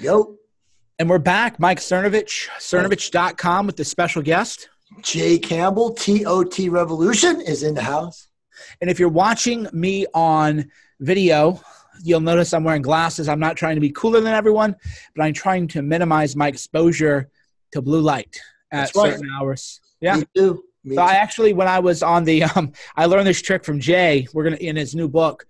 Yo. And we're back. Mike Cernovich, cernovich.com with the special guest. Jay Campbell, TOT Revolution, is in the house. And if you're watching me on video, you'll notice I'm wearing glasses. I'm not trying to be cooler than everyone, but I'm trying to minimize my exposure to blue light at right. certain hours. Yeah. Me too. Me so too. I actually, when I was on the, um, I learned this trick from Jay. We're gonna in his new book,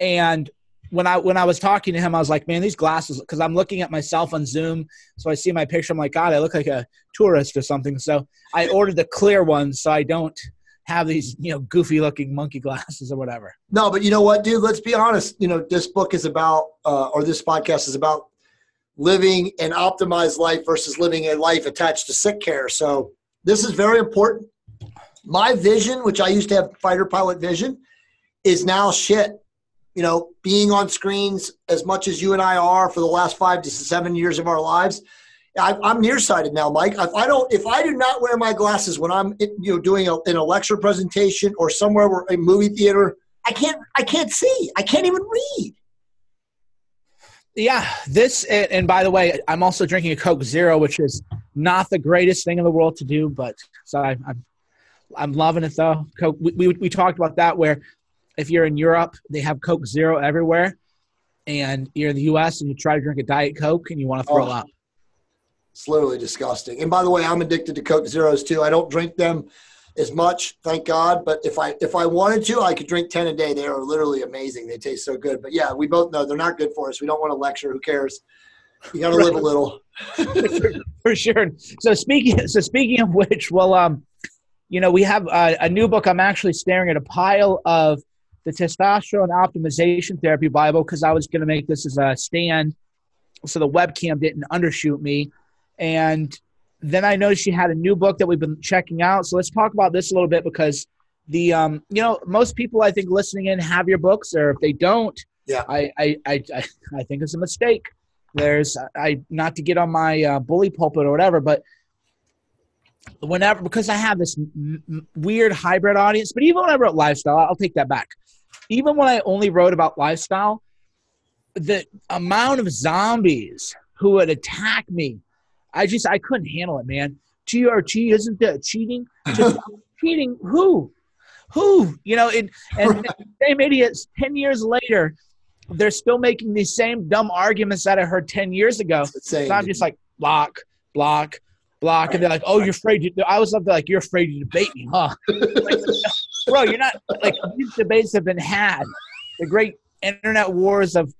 and when I when I was talking to him, I was like, man, these glasses, because I'm looking at myself on Zoom, so I see my picture. I'm like, God, I look like a tourist or something. So I ordered the clear ones, so I don't have these you know goofy looking monkey glasses or whatever. No, but you know what, dude? Let's be honest. You know, this book is about, uh, or this podcast is about living an optimized life versus living a life attached to sick care. So this is very important. My vision, which I used to have fighter pilot vision, is now shit you know, being on screens as much as you and I are for the last five to seven years of our lives, I, am nearsighted now, Mike. If I don't, if I do not wear my glasses when I'm, you know, doing a, in a lecture presentation or somewhere where a movie theater, I can't, I can't see. I can't even read. Yeah, this and by the way, I'm also drinking a Coke Zero, which is not the greatest thing in the world to do, but so I, I'm I'm loving it though. Coke. We, we, we talked about that where if you're in Europe, they have Coke Zero everywhere, and you're in the U.S. and you try to drink a Diet Coke and you want to throw oh, up. It's literally disgusting. And by the way, I'm addicted to Coke Zeros too. I don't drink them as much, thank God. But if I if I wanted to, I could drink ten a day. They are literally amazing. They taste so good. But yeah, we both know they're not good for us. We don't want to lecture. Who cares? You got to live a little. for sure. So speaking so speaking of which, well, um, you know, we have a, a new book. I'm actually staring at a pile of the testosterone optimization therapy Bible because I was going to make this as a stand so the webcam didn't undershoot me. And then I noticed she had a new book that we've been checking out. So let's talk about this a little bit because the um, you know most people I think listening in have your books, or if they don't, yeah, I I I, I think it's a mistake. There's I not to get on my uh, bully pulpit or whatever, but whenever because I have this m- weird hybrid audience. But even when I wrote lifestyle, I'll take that back even when I only wrote about lifestyle, the amount of zombies who would attack me, I just I couldn't handle it, man. TRT isn't that cheating? Just cheating who? Who? You know, it, and, and same idiots ten years later, they're still making these same dumb arguments that I heard ten years ago. So I'm just like block, block, block, and they're like, "Oh, you're afraid." To, I was up there like, "You're afraid to debate me, huh?" like, bro, you're not like these debates have been had. The great internet wars of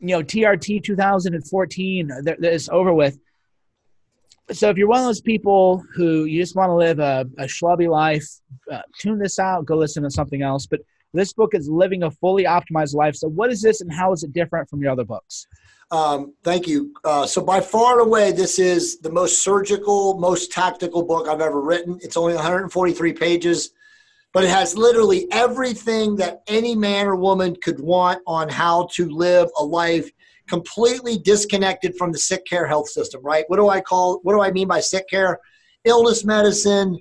you know TRT 2014 that is over with. So if you're one of those people who you just want to live a, a schlubby life, uh, tune this out. Go listen to something else. But this book is living a fully optimized life. So what is this, and how is it different from your other books? Um, thank you. Uh, so by far and away, this is the most surgical, most tactical book I've ever written. It's only 143 pages but it has literally everything that any man or woman could want on how to live a life completely disconnected from the sick care health system right what do i call what do i mean by sick care illness medicine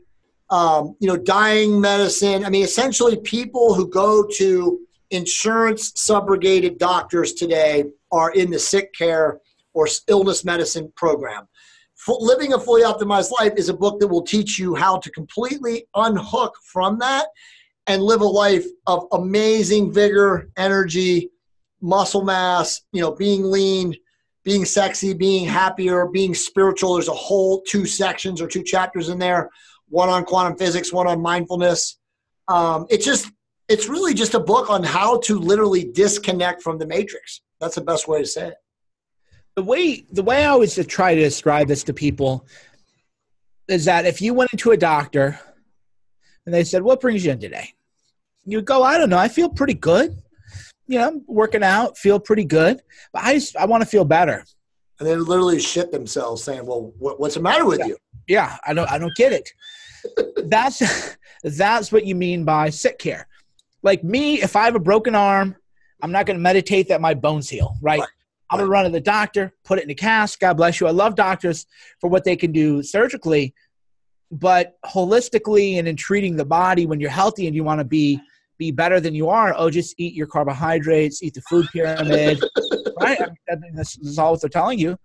um, you know dying medicine i mean essentially people who go to insurance subrogated doctors today are in the sick care or illness medicine program Living a Fully Optimized Life is a book that will teach you how to completely unhook from that and live a life of amazing vigor, energy, muscle mass, you know, being lean, being sexy, being happier, being spiritual. There's a whole two sections or two chapters in there, one on quantum physics, one on mindfulness. Um, it's just, it's really just a book on how to literally disconnect from the matrix. That's the best way to say it the way the way I always try to describe this to people is that if you went into a doctor and they said, "What brings you in today?" You go, "I don't know. I feel pretty good. You know, I'm working out, feel pretty good, but I just I want to feel better." And they literally shit themselves, saying, "Well, what, what's the matter with yeah. you?" Yeah, I don't I don't get it. that's that's what you mean by sick care. Like me, if I have a broken arm, I'm not going to meditate that my bones heal, right? right. I'm going to run to the doctor, put it in a cast. God bless you. I love doctors for what they can do surgically, but holistically and in treating the body when you're healthy and you want to be be better than you are, oh, just eat your carbohydrates, eat the food pyramid, right? I mean, this, is all what they're telling you.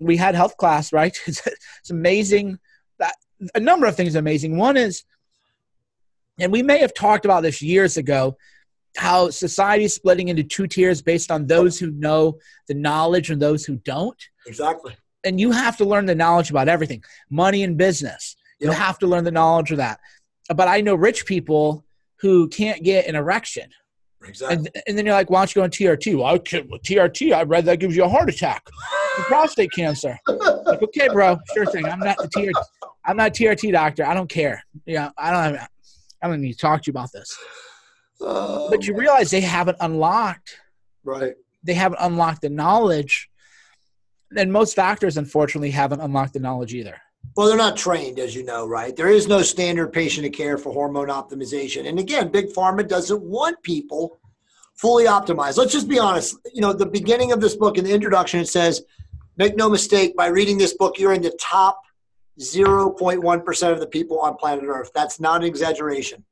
We had health class, right? It's, it's amazing that a number of things are amazing. One is, and we may have talked about this years ago, how society is splitting into two tiers based on those who know the knowledge and those who don't. Exactly. And you have to learn the knowledge about everything money and business. You have to learn the knowledge of that. But I know rich people who can't get an erection. Exactly. And, and then you're like, why don't you go on TRT? Well, I can't, TRT, I read that gives you a heart attack, prostate cancer. Like, okay, bro, sure thing. I'm not the TRT. I'm not TRT doctor. I don't care. Yeah, I don't. I don't need to talk to you about this. Oh, but you realize they haven't unlocked. right. They haven't unlocked the knowledge, and most doctors, unfortunately, haven't unlocked the knowledge either. Well, they're not trained, as you know, right? There is no standard patient of care for hormone optimization. And again, Big Pharma doesn't want people fully optimized. Let's just be honest. You know, the beginning of this book, in the introduction, it says, make no mistake, by reading this book, you're in the top 0.1% of the people on planet Earth. That's not an exaggeration.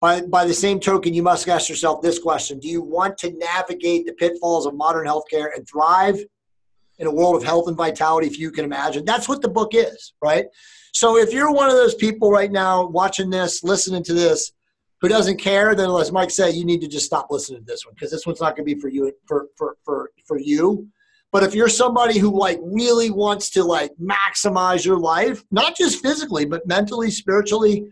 By, by the same token, you must ask yourself this question Do you want to navigate the pitfalls of modern healthcare and thrive in a world of health and vitality, if you can imagine? That's what the book is, right? So if you're one of those people right now watching this, listening to this, who doesn't care, then as Mike said, you need to just stop listening to this one because this one's not going to be for you for, for for for you. But if you're somebody who like really wants to like maximize your life, not just physically but mentally, spiritually,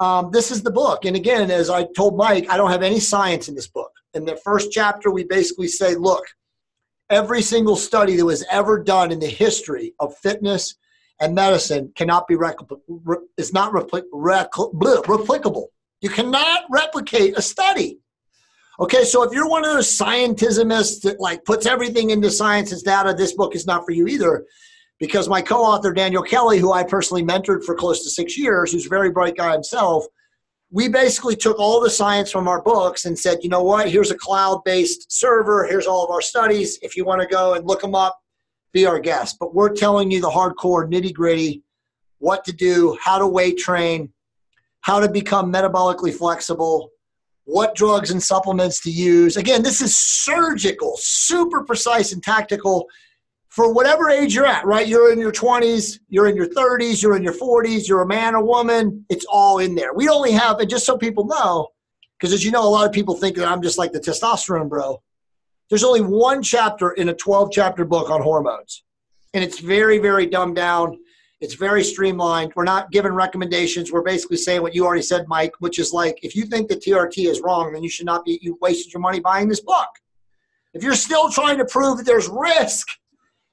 um, this is the book. And again, as I told Mike, I don't have any science in this book. In the first chapter, we basically say, look, every single study that was ever done in the history of fitness and medicine cannot be replicable. It's not repli- repli- replicable. You cannot replicate a study. Okay, so if you're one of those scientismists that like puts everything into science as data, this book is not for you either. Because my co-author Daniel Kelly, who I personally mentored for close to six years, who's a very bright guy himself, we basically took all the science from our books and said, you know what? Here's a cloud-based server. Here's all of our studies. If you want to go and look them up, be our guest. But we're telling you the hardcore nitty-gritty, what to do, how to weight train, how to become metabolically flexible, what drugs and supplements to use. Again, this is surgical, super precise and tactical for whatever age you're at, right? You're in your 20s, you're in your 30s, you're in your 40s, you're a man or woman, it's all in there. We only have, and just so people know, because as you know, a lot of people think that I'm just like the testosterone bro. There's only one chapter in a 12 chapter book on hormones. And it's very, very dumbed down. It's very streamlined. We're not giving recommendations. We're basically saying what you already said, Mike, which is like if you think that TRT is wrong, then you should not be you wasted your money buying this book. If you're still trying to prove that there's risk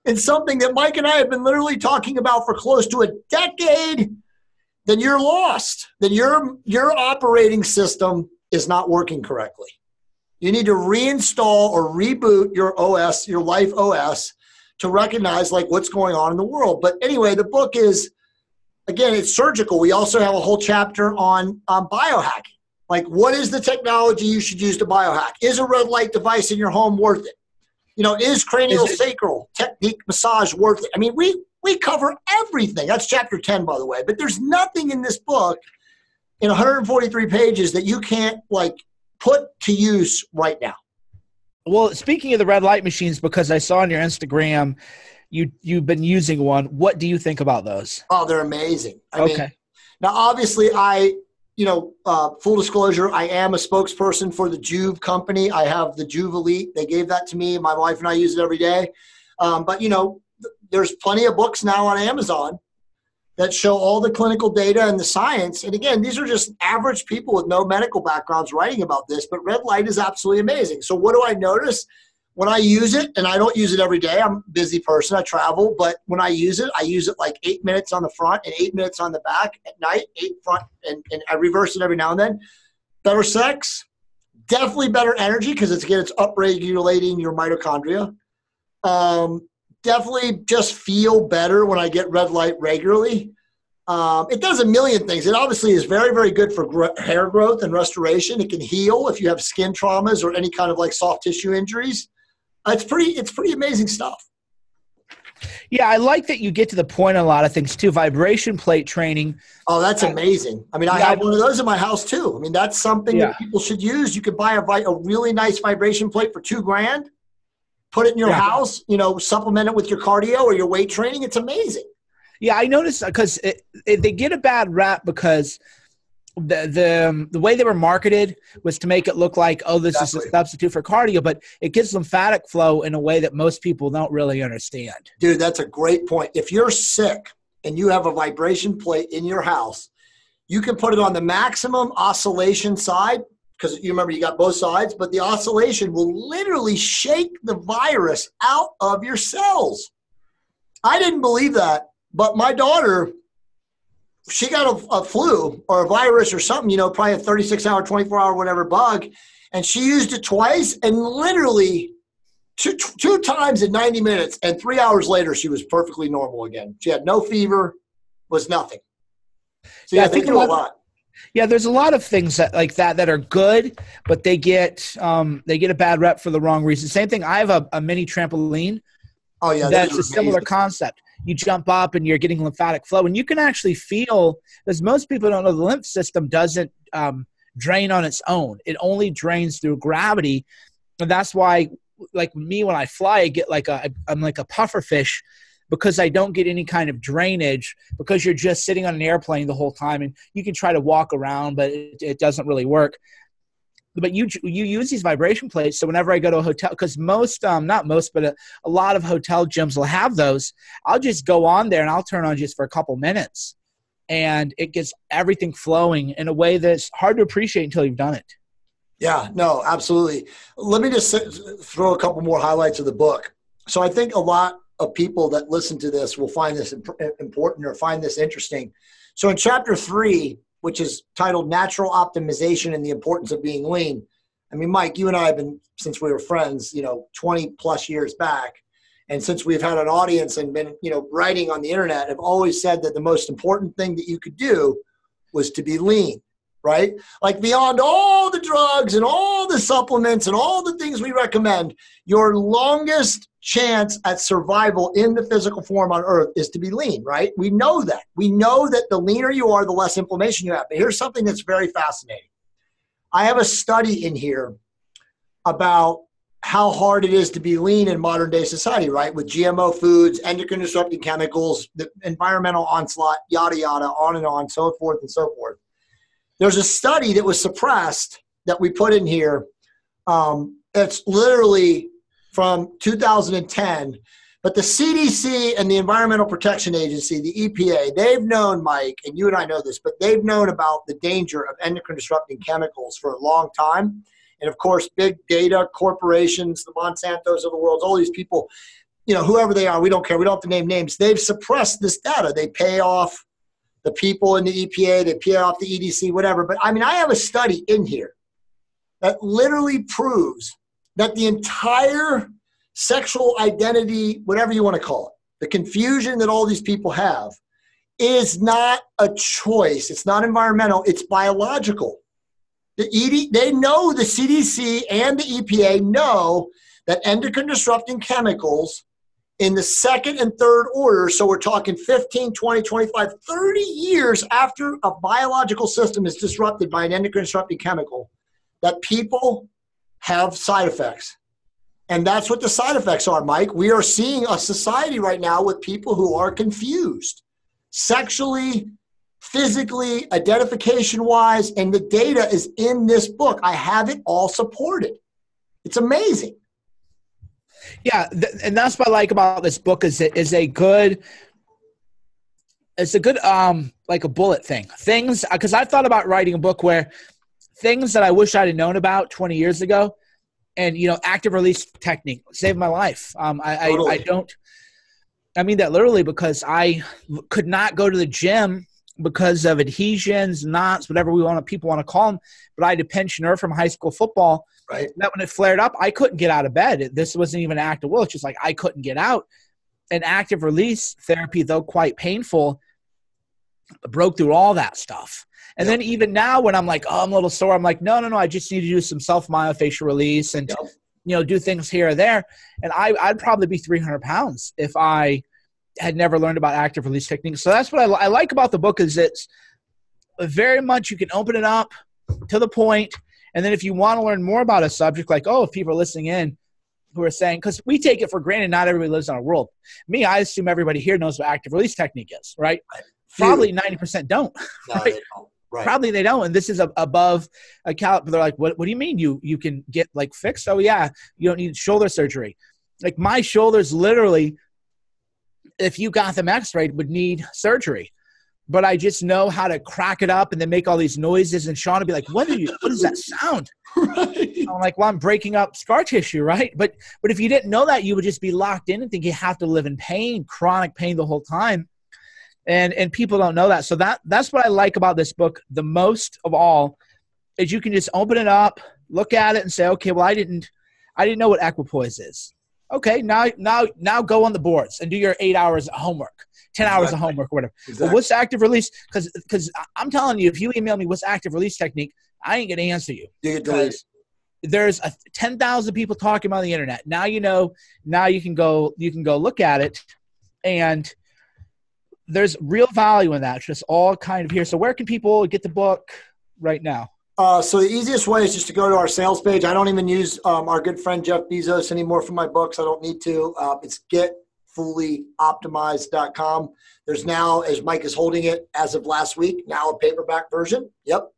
in something that Mike and I have been literally talking about for close to a decade, then you're lost. Then your your operating system is not working correctly. You need to reinstall or reboot your OS, your life OS, to recognize like what's going on in the world. But anyway, the book is again, it's surgical. We also have a whole chapter on um, biohacking. Like, what is the technology you should use to biohack? Is a red light device in your home worth it? You know, is cranial sacral technique massage worth it? I mean, we we cover everything. That's chapter 10, by the way. But there's nothing in this book in 143 pages that you can't like put to use right now. Well, speaking of the red light machines, because I saw on your Instagram you you've been using one. What do you think about those? Oh, they're amazing. I okay. Mean, now, obviously, I you know, uh, full disclosure, I am a spokesperson for the Joovv company. I have the Joovv Elite. They gave that to me. My wife and I use it every day. Um, but you know, th- there's plenty of books now on Amazon that show all the clinical data and the science. And again, these are just average people with no medical backgrounds writing about this, but red light is absolutely amazing. So, what do I notice? When I use it, and I don't use it every day, I'm a busy person, I travel, but when I use it, I use it like eight minutes on the front and eight minutes on the back at night, eight front, and, and I reverse it every now and then. Better sex, definitely better energy because it's again, it's upregulating your mitochondria. Um, definitely just feel better when I get red light regularly. Um, it does a million things. It obviously is very, very good for hair growth and restoration. It can heal if you have skin traumas or any kind of like soft tissue injuries. Uh, it's pretty, it's pretty amazing stuff. Yeah, I like that you get to the point on a lot of things too. Vibration plate training. Oh, that's amazing. I mean, I Yeah, have one of those in my house too. I mean, that's something Yeah. that people should use. You could buy a, a really nice vibration plate for two grand, put it in your Yeah. house, you know, supplement it with your cardio or your weight training. It's amazing. Yeah, I noticed because it, they get a bad rap because the the um, the way they were marketed was to make it look like oh this is a substitute for cardio, but it gives lymphatic flow in a way that most people don't really understand. Dude, that's a great point. If you're sick and you have a vibration plate in your house, you can put it on the maximum oscillation side because you remember you got both sides, but the oscillation will literally shake the virus out of your cells. I didn't believe that, but my daughter, she got a, a flu or a virus or something, you know, probably a 36 hour, 24 hour, whatever bug, and she used it twice and literally two, two times in 90 minutes and three hours later she was perfectly normal again she had no fever was nothing so Yeah, yeah, I think a a lot- lot Yeah, there's a lot of things that like that that are good, but they get um, they get a bad rep for the wrong reason. Same thing. I have a, a mini trampoline. oh yeah that's a similar concept. You jump up and you're getting lymphatic flow, and you can actually feel, because most people don't know, the lymph system doesn't um, drain on its own. It only drains through gravity, and that's why, like me, when I fly, I get like a, I'm like a puffer fish because I don't get any kind of drainage because you're just sitting on an airplane the whole time, and you can try to walk around, but it, it doesn't really work but you you use these vibration plates so whenever i go to a hotel because most um not most but a, a lot of hotel gyms will have those i'll just go on there and i'll turn on just for a couple minutes and it gets everything flowing in a way that's hard to appreciate until you've done it. Yeah no absolutely. Let me just throw a couple more highlights of the book. So i think a lot of people that listen to this will find this imp- important or find this interesting. So in chapter three which is titled natural optimization and the importance of being lean. I mean mike you and i have been since we were friends you know 20 plus years back. And since we've had an audience and been you know writing on the internet have always said that the most important thing that you could do was to be lean right? Like beyond all the drugs and all the supplements and all the things we recommend your longest chance at survival in the physical form on earth is to be lean right? We know that. We know that the leaner you are the less inflammation you have. But here's something that's very fascinating. I have a study in here about how hard it is to be lean in modern day society, right? With GMO foods, endocrine disrupting chemicals, the environmental onslaught, yada, yada, on and on, so forth and so forth. There's a study that was suppressed that we put in here. Um, it's literally from 2010. But the CDC and the Environmental Protection Agency, the EPA, they've known, Mike, and you and I know this, but they've known about the danger of endocrine disrupting chemicals for a long time. And of course, big data corporations, the Monsantos of the world, all these people, you know, whoever they are, we don't care. We don't have to name names. They've suppressed this data. They pay off the people in the EPA, they pay off the EDC, whatever. But I mean, I have a study in here that literally proves that the entire sexual identity, whatever you want to call it, the confusion that all these people have is not a choice. It's not environmental, it's biological. The ED, they know the CDC and the EPA know that endocrine disrupting chemicals in the second and third order, so we're talking 15, 20, 25, 30 years after a biological system is disrupted by an endocrine disrupting chemical, that people have side effects. And that's what the side effects are, Mike. We are seeing a society right now with people who are confused sexually, physically, identification wise, and the data is in this book. I have it all supported. It's amazing. Yeah, th- and that's what I like about this book is it is a good it's a good um like a bullet thing. Things because I thought about writing a book where things that I wish I'd have known about 20 years ago and you know active release technique saved my life. Um I I, I don't I mean that literally because I could not go to the gym because of adhesions, knots, whatever we want to, people want to call them. But I had a pensioner from high school football Right. that when it flared up, I couldn't get out of bed. This wasn't even an act of will. It's just like I couldn't get out. And active release therapy, though quite painful, broke through all that stuff. And then even now, when I'm like, oh, I'm a little sore, I'm like, no, no, no, I just need to do some self myofascial release and Yep. you know do things here or there. And I, I'd probably be 300 pounds if I had never learned about active release techniques. So that's what I, I like about the book is it's very much you can open it up to the point, and then if you want to learn more about a subject, like oh, if people are listening in who are saying because we take it for granted, not everybody lives on a world. Me, I assume everybody here knows what active release technique is, right? Probably ninety percent don't. No, right? they don't. Right. Probably they don't, and this is a, above a cal. They're like, what? What do you mean you you can get like fixed? Oh yeah, you don't need shoulder surgery. Like my shoulders, literally, if you got them X-rayed, would need surgery. But I just know how to crack it up and then make all these noises. And Sean would be like, "What are you? What does that sound?" right. I'm like, "Well, I'm breaking up scar tissue, right?" But but if you didn't know that, you would just be locked in and think you have to live in pain, chronic pain the whole time and and people don't know that so that that's what i like about this book the most of all is you can just open it up look at it and say okay well i didn't i didn't know what equipoise is okay now now now go on the boards and do your eight hours of homework 10 hours of Exactly. homework whatever Exactly. but what's active release because because i'm telling you if you email me what's active release technique i ain't gonna answer you Do you delete it? there's a 10,000 people talking about the internet. Now you know, now you can go you can go look at it and there's real value in that. Just all kind of here. So where can people get the book right now? Uh, so the easiest way is just to go to our sales page. I don't even use um, our good friend Jeff Bezos anymore for my books. I don't need to. Uh, it's getfullyoptimized.com. There's now, as Mike is holding it as of last week, now a paperback version. Yep.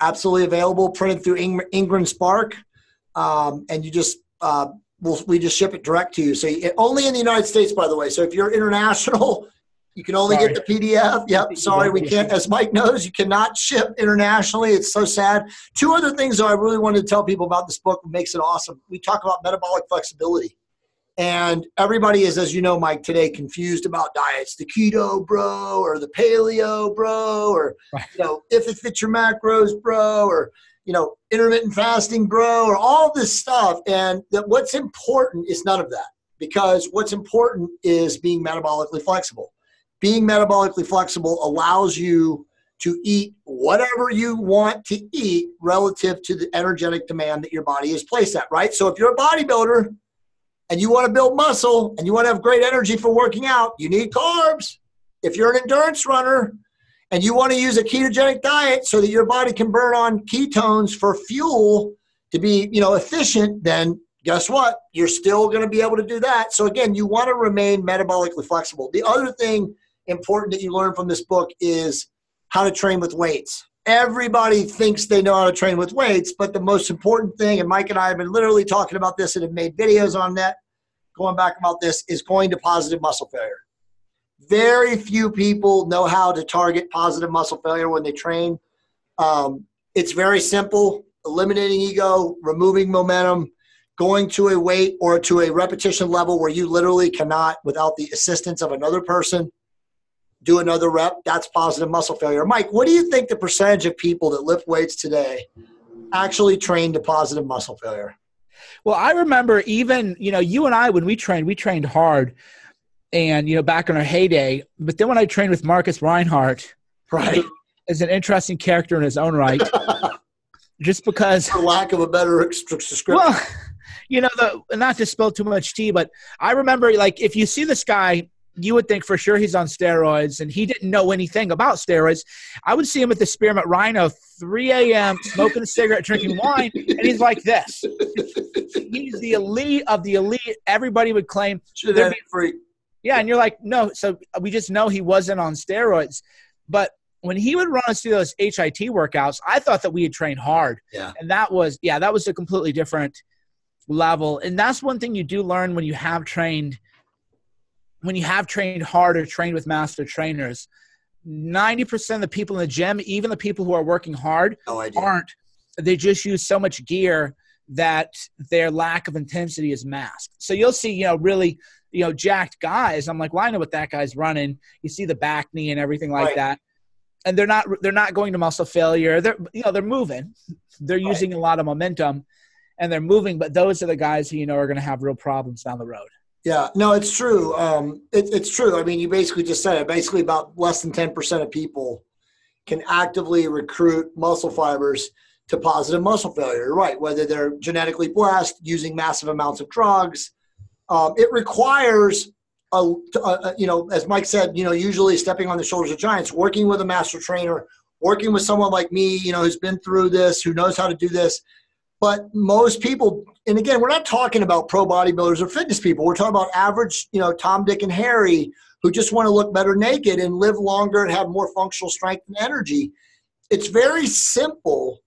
Absolutely available, printed through Ing- Ingram Spark. Um, and you just, uh, we'll, we just ship it direct to you. So you, only in the United States, by the way. So if you're international, you can only Sorry. get the PDF. Yep. Sorry, we can't. As Mike knows, you cannot ship internationally. It's so sad. Two other things though I really wanted to tell people about this book makes it awesome. We talk about metabolic flexibility. And everybody is, as you know, Mike, today confused about diets. The keto bro or the paleo bro or Right. you know, if it fits your macros, bro, or you know, intermittent fasting, bro, or all this stuff. And that what's important is none of that. Because what's important is being metabolically flexible being metabolically flexible allows you to eat whatever you want to eat relative to the energetic demand that your body is placed at, right? So if you're a bodybuilder and you want to build muscle and you want to have great energy for working out, you need carbs. If you're an endurance runner and you want to use a ketogenic diet so that your body can burn on ketones for fuel to be, you know, efficient, then guess what? You're still going to be able to do that. So again, you want to remain metabolically flexible. The other thing important that you learn from this book is how to train with weights. Everybody thinks they know how to train with weights, but the most important thing, and Mike and I have been literally talking about this and have made videos on that, going back about this, is going to positive muscle failure. Very few people know how to target positive muscle failure when they train. Um, it's very simple eliminating ego, removing momentum, going to a weight or to a repetition level where you literally cannot, without the assistance of another person, do another rep. That's positive muscle failure. Mike, what do you think the percentage of people that lift weights today actually train to positive muscle failure? Well, I remember even, you know, you and I, when we trained, we trained hard and, you know, back in our heyday. But then when I trained with Marcus Reinhardt, Right. is an interesting character in his own right, just because For lack of a better description. Well, you know, the not to spill too much tea, but I remember like if you see this guy, you would think for sure he's on steroids, and he didn't know anything about steroids. I would see him at the Spearmint Rhino, 3 a.m., smoking a cigarette, drinking wine, and he's like this. He's the elite of the elite. Everybody would claim, Should have freak. yeah, and you're like, no. So we just know he wasn't on steroids, but when he would run us through those HIT workouts, I thought that we had trained hard. Yeah. And that was, yeah, that was a completely different level. And that's one thing you do learn when you have trained, when you have trained hard or trained with master trainers. 90% of the people in the gym, even the people who are working hard, No aren't. They just use so much gear that their lack of intensity is masked. So you'll see, you know, really, you know, jacked guys. I'm like, well, I know what that guy's running. You see the bacne and everything like Right. that. And they're not they're not going to muscle failure. They're you know, they're moving. They're using a lot of momentum and they're moving, but those are the guys who you know are going to have real problems down the road. Yeah, no, it's true. Um, it, it's true. I mean, you basically just said it. Basically, about less than 10% of people can actively recruit muscle fibers to positive muscle failure. You're right. Whether they're genetically blessed, using massive amounts of drugs, um, it requires uh, uh, you know, as Mike said, you know, usually stepping on the shoulders of giants, working with a master trainer, working with someone like me, you know, who's been through this, who knows how to do this. But most people, and again, we're not talking about pro bodybuilders or fitness people. We're talking about average, you know, Tom, Dick, and Harry who just want to look better naked and live longer and have more functional strength and energy. It's very simple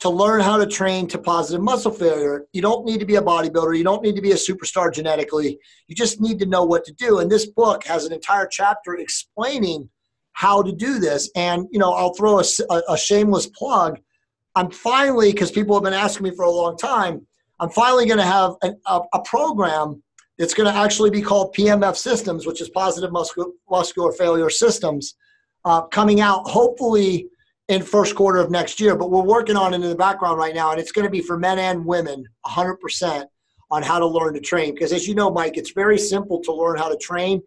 to learn how to train to positive muscle failure. You don't need to be a bodybuilder. You don't need to be a superstar genetically. You just need to know what to do. And this book has an entire chapter explaining how to do this. And, you know, I'll throw a, a shameless plug. I'm finally, because people have been asking me for a long time, I'm finally going to have an, a, a program that's going to actually be called PMF Systems, which is Positive Muscular, muscular Failure Systems, uh, coming out hopefully in first quarter of next year. But we're working on it in the background right now, and it's going to be for men and women, 100% on how to learn to train. Because as you know, Mike, it's very simple to learn how to train,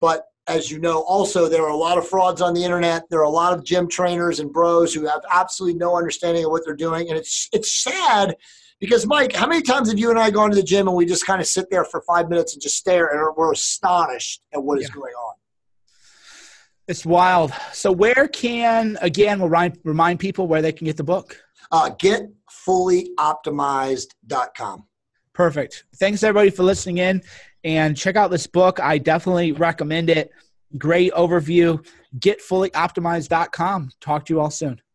but as you know, also there are a lot of frauds on the internet. There are a lot of gym trainers and bros who have absolutely no understanding of what they're doing, and it's it's sad because Mike, how many times have you and I gone to the gym and we just kind of sit there for five minutes and just stare and we're astonished at what yeah. is going on? It's wild. So, where can, again, we'll remind, remind people where they can get the book? Uh, getfullyoptimized.com. Perfect. Thanks, everybody, for listening in. And check out this book. I definitely recommend it. Great overview. Getfullyoptimized.com. Talk to you all soon.